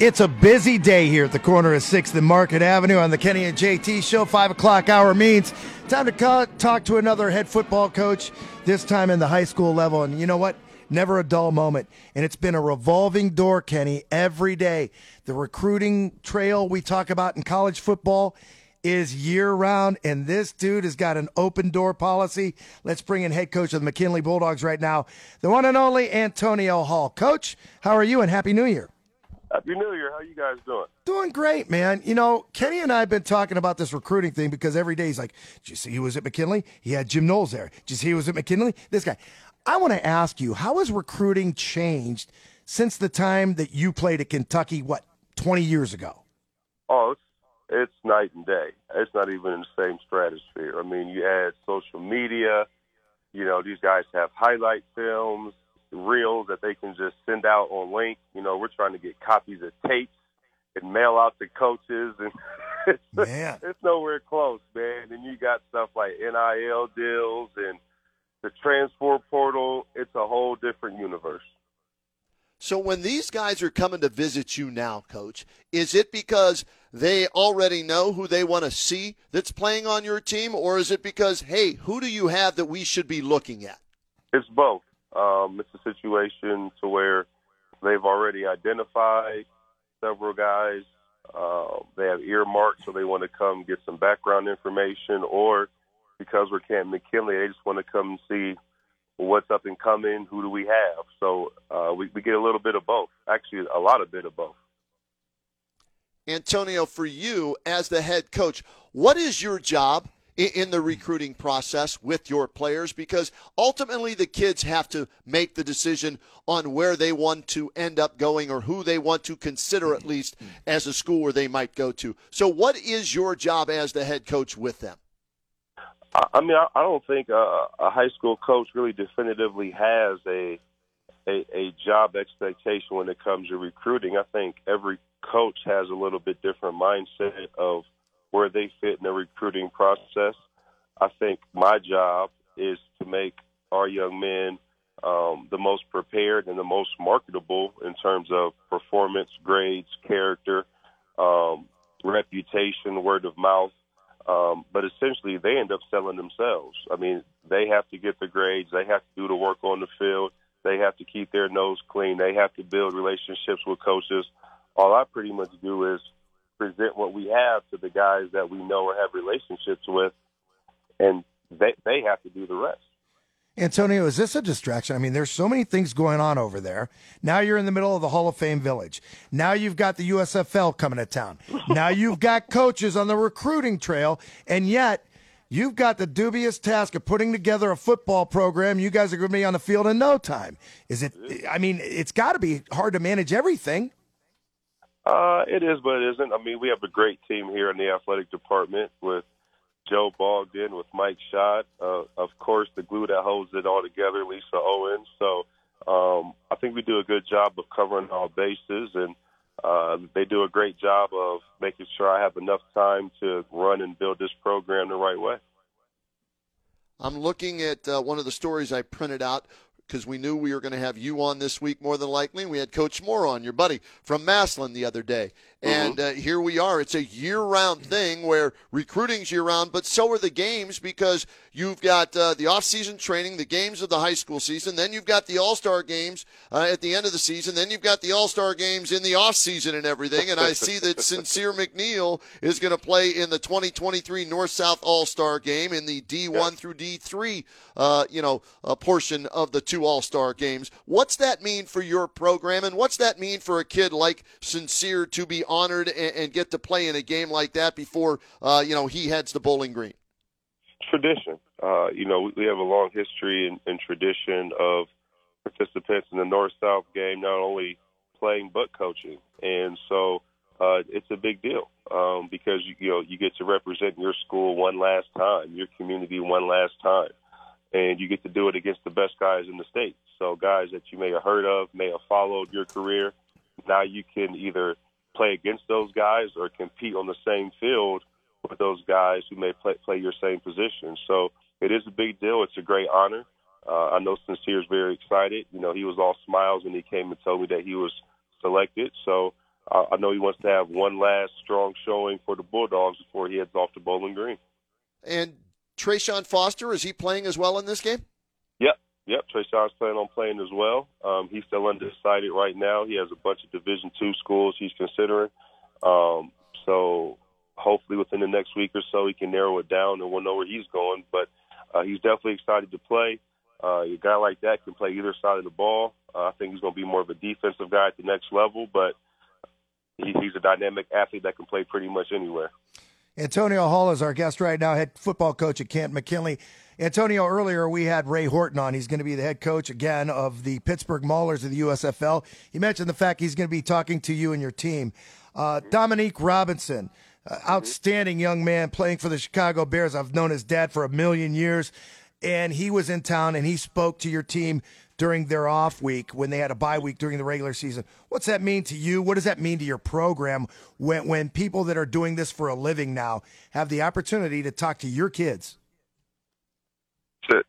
It's a, busy day here at the corner of 6th and Market Avenue on the Kenny and JT show. 5 o'clock hour means time to call, talk to another head football coach, this time in the high school level. And you know what? Never a dull moment. And it's been a revolving door, Kenny, every day. The recruiting trail we talk about in college football is year round, and this dude has got an open door policy. Let's bring in head coach of the McKinley Bulldogs right now, the one and only Antonio Hall. Coach, how are you, and Happy New Year. Happy New Year. How you guys doing? Doing great, man. You know, Kenny and I have been talking about this recruiting thing because every day he's like, Did you see he was at McKinley? He had Jim Knowles there. Did you see he was at McKinley? This guy. I want to ask you, how has recruiting changed since the time that you played at Kentucky, what, 20 years ago? Oh, it's, it's night and day. It's not even in the same stratosphere. I mean, you add social media, you know, these guys have highlight films, reels that they can just send out on link. You know, we're trying to get copies of tapes and mail out to coaches, and it's, Man. it's nowhere close, man. And you got stuff like NIL deals and the transfer portal. It's a whole different universe. So when these guys are coming to visit you now, coach, is it because they already know who they want to see that's playing on your team or is it because hey, who do you have that we should be looking at? It's both. Um, it's a situation to where they've already identified several guys. Uh, they have earmarked, so they want to come get some background information, or because we're Canton McKinley, they just want to come and see what's up and coming, who do we have. So uh, we, we get a little bit of both. Actually, a lot of bit of both. Antonio, for you as the head coach, what is your job in, the recruiting process with your players? Because ultimately, the kids have to make the decision on where they want to end up going or who they want to consider, at least, as a school where they might go to. So, what is your job as the head coach with them? I, mean, I, don't think a, a high school coach really definitively has a, a a job expectation when it comes to recruiting. I think every coach has a little bit different mindset of where they fit in the recruiting process. I think my job is to make our young men um, the most prepared and the most marketable in terms of performance, grades, character, um, reputation, word of mouth. Um, but essentially, they end up selling themselves. I mean, they have to get the grades, they have to do the work on the field, they have to keep their nose clean, they have to build relationships with coaches. All I pretty much do is present what we have to the guys that we know or have relationships with, and they they have to do the rest. Antonio, is this a distraction? I mean, there's so many things going on over there. Now you're in the middle of the Hall of Fame village. Now you've got the USFL coming to town. Now you've got coaches on the recruiting trail, and yet you've got the dubious task of putting together a football program. You guys are going to be on the field in no time. Is it? I mean, it's got to be hard to manage everything. Uh, it is, but it isn't. I mean, we have a great team here in the athletic department with Joe Bogdan, with Mike Schott, uh, of course, the glue that holds it all together, Lisa Owens. So um, I think we do a good job of covering all bases, and uh, they do a great job of making sure I have enough time to run and build this program the right way. I'm looking at uh, one of the stories I printed out because we knew we were going to have you on this week more than likely. And We had Coach Moore on, your buddy from Massillon, the other day. And uh, here we are. It's a year round thing where recruiting's year round, but so are the games because you've got uh, the off season training, the games of the high school season, then you've got the all star games uh, at the end of the season, then you've got the all star games in the off season and everything. And I see that Sincere McNeil is going to play in the 2023 North South All Star game in the D1 through D3, uh, you know, uh, portion of the two All Star games. What's that mean for your program, and what's that mean for a kid like Sincere to be honored and, and get to play in a game like that before uh, you know he heads to Bowling Green? Tradition. Uh, you know, we have a long history and, and tradition of participants in the North South game, not only playing but coaching, and so uh, it's a big deal um, because you know you get to represent your school one last time, your community one last time, and you get to do it against the best guys in the state. So guys that you may have heard of, may have followed your career. Now you can either play against those guys or compete on the same field with those guys who may play, play your same position. So it is a big deal. It's a great honor. Uh, I know Sincere is very excited. You know, he was all smiles when he came and told me that he was selected. So I, I know he wants to have one last strong showing for the Bulldogs before he heads off to Bowling Green. And Trayshawn Foster is he playing as well in this game? Yep, yep. Trayshawn's planning on playing as well. Um, he's still undecided right now. He has a bunch of Division two schools he's considering. Um, so hopefully within the next week or so he can narrow it down and we'll know where he's going. But uh, he's definitely excited to play. Uh, a guy like that can play either side of the ball. Uh, I think he's going to be more of a defensive guy at the next level, but he, he's a dynamic athlete that can play pretty much anywhere. Antonio Hall is our guest right now, head football coach at Canton McKinley. Antonio, earlier we had Ray Horton on. He's going to be the head coach again of the Pittsburgh Maulers of the USFL. He mentioned the fact he's going to be talking to you and your team. Uh, Dominique Robinson, uh, outstanding young man playing for the Chicago Bears. I've known his dad for a million years, and he was in town and he spoke to your team during their off week when they had a bye week during the regular season. What's that mean to you? What does that mean to your program when when people that are doing this for a living now have the opportunity to talk to your kids? To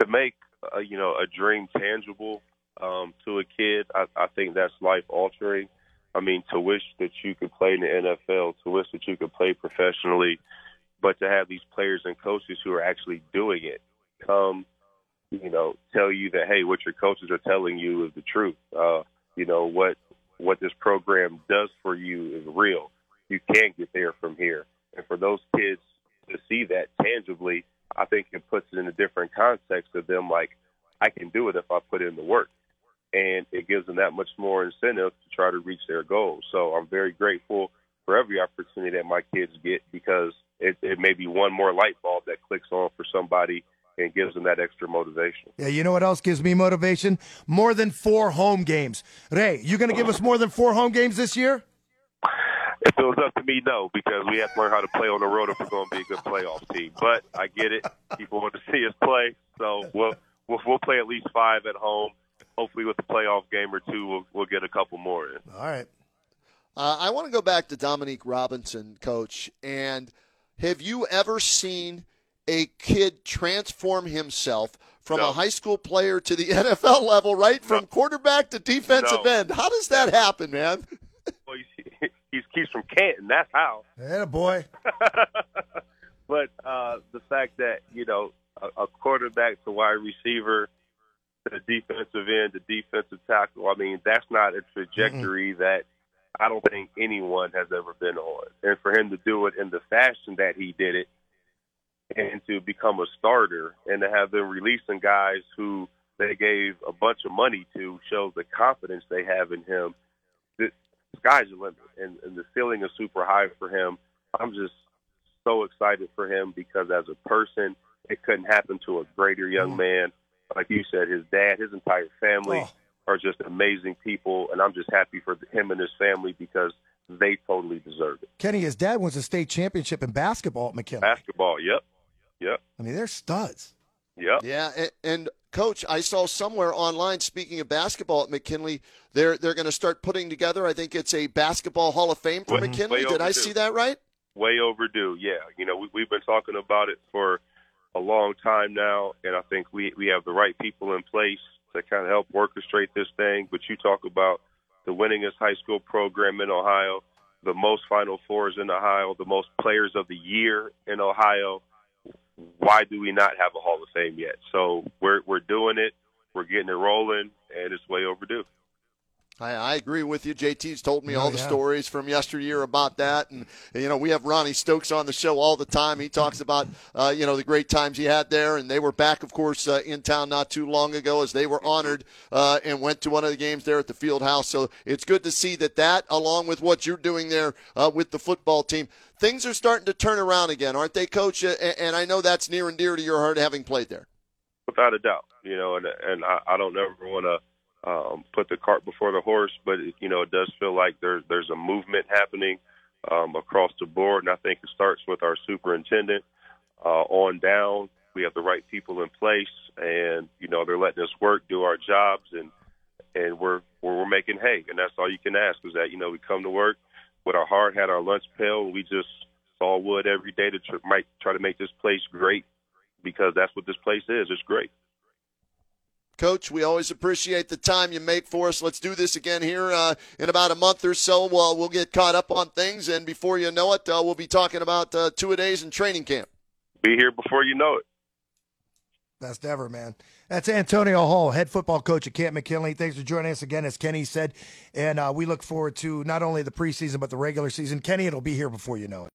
to make uh, you know a dream tangible um, to a kid, I, I think that's life altering. I mean, to wish that you could play in the NFL, to wish that you could play professionally, but to have these players and coaches who are actually doing it come you know, tell you that hey, what your coaches are telling you is the truth. Uh, you know what what this program does for you is real. You can't get there from here, and for those kids to see that tangibly, I think it puts it in a different context of them like, I can do it if I put in the work, and it gives them that much more incentive to try to reach their goals. So I'm very grateful for every opportunity that my kids get because it, it may be one more light bulb that clicks on for somebody and gives them that extra motivation. Yeah, you know what else gives me motivation? More than four home games. Ray, you going to give us more than four home games this year? If it was up to me, no, because we have to learn how to play on the road if we're going to be a good playoff team. But I get it; people want to see us play, so we'll we'll, we'll play at least five at home. Hopefully, with a playoff game or two, we'll, we'll get a couple more in. All right. Uh, I want to go back to Dominique Robinson, coach. And have you ever seen a kid transform himself from no. a high school player to the NFL level, right? From no. quarterback to defensive no. end. How does that happen, man? Well, he's, he's, he's from Canton. That's how. Yeah, boy. but uh, the fact that, you know, a, a quarterback to wide receiver to the defensive end to defensive tackle, I mean, that's not a trajectory mm-hmm. that I don't think anyone has ever been on. And for him to do it in the fashion that he did it, and to become a starter and to have them releasing guys who they gave a bunch of money to shows the confidence they have in him. The sky's the limit, and, and the ceiling is super high for him. I'm just so excited for him because as a person, it couldn't happen to a greater young mm. man. Like you said, his dad, his entire family oh. are just amazing people, and I'm just happy for him and his family because they totally deserve it. Kenny, his dad wins a state championship in basketball at McKinley. Basketball, yep. Yep. I mean, they're studs. Yep. Yeah, and, and coach, I saw somewhere online. Speaking of basketball at McKinley, they're they're going to start putting together. I think it's a basketball Hall of Fame for way, McKinley. Way Did I see that right? Way overdue. Yeah. You know, we, we've been talking about it for a long time now, and I think we we have the right people in place to kind of help orchestrate this thing. But you talk about the winningest high school program in Ohio, the most Final Fours in Ohio, the most players of the year in Ohio why do we not have a Hall of Fame yet? So we're we're doing it, we're getting it rolling, and it's way overdue. I, I agree with you. JT's told me oh, all the yeah. stories from yesteryear about that, and you know we have Ronnie Stokes on the show all the time. He talks about uh, you know the great times he had there, and they were back, of course, uh, in town not too long ago as they were honored uh, and went to one of the games there at the field house. So it's good to see that that, along with what you're doing there uh, with the football team, things are starting to turn around again, aren't they, Coach? And I know that's near and dear to your heart, having played there. Without a doubt, you know, and and I, I don't ever want to um, put the cart before the horse, but it, you know it does feel like there's there's a movement happening um, across the board, and I think it starts with our superintendent uh, on down. We have the right people in place, and you know they're letting us work, do our jobs, and and we're we're, we're making hay, and that's all you can ask is that you know we come to work with our heart, had our lunch pail, we just saw wood every day to tr- might try to make this place great because that's what this place is. It's great. Coach, we always appreciate the time you make for us. Let's do this again here uh, in about a month or so. Well, we'll get caught up on things, and before you know it, uh, we'll be talking about uh, two a days in training camp. Be here before you know it. Best ever, man. That's Antonio Hall, head football coach at Canton McKinley. Thanks for joining us again, as Kenny said. And uh, we look forward to not only the preseason, but the regular season. Kenny, it'll be here before you know it.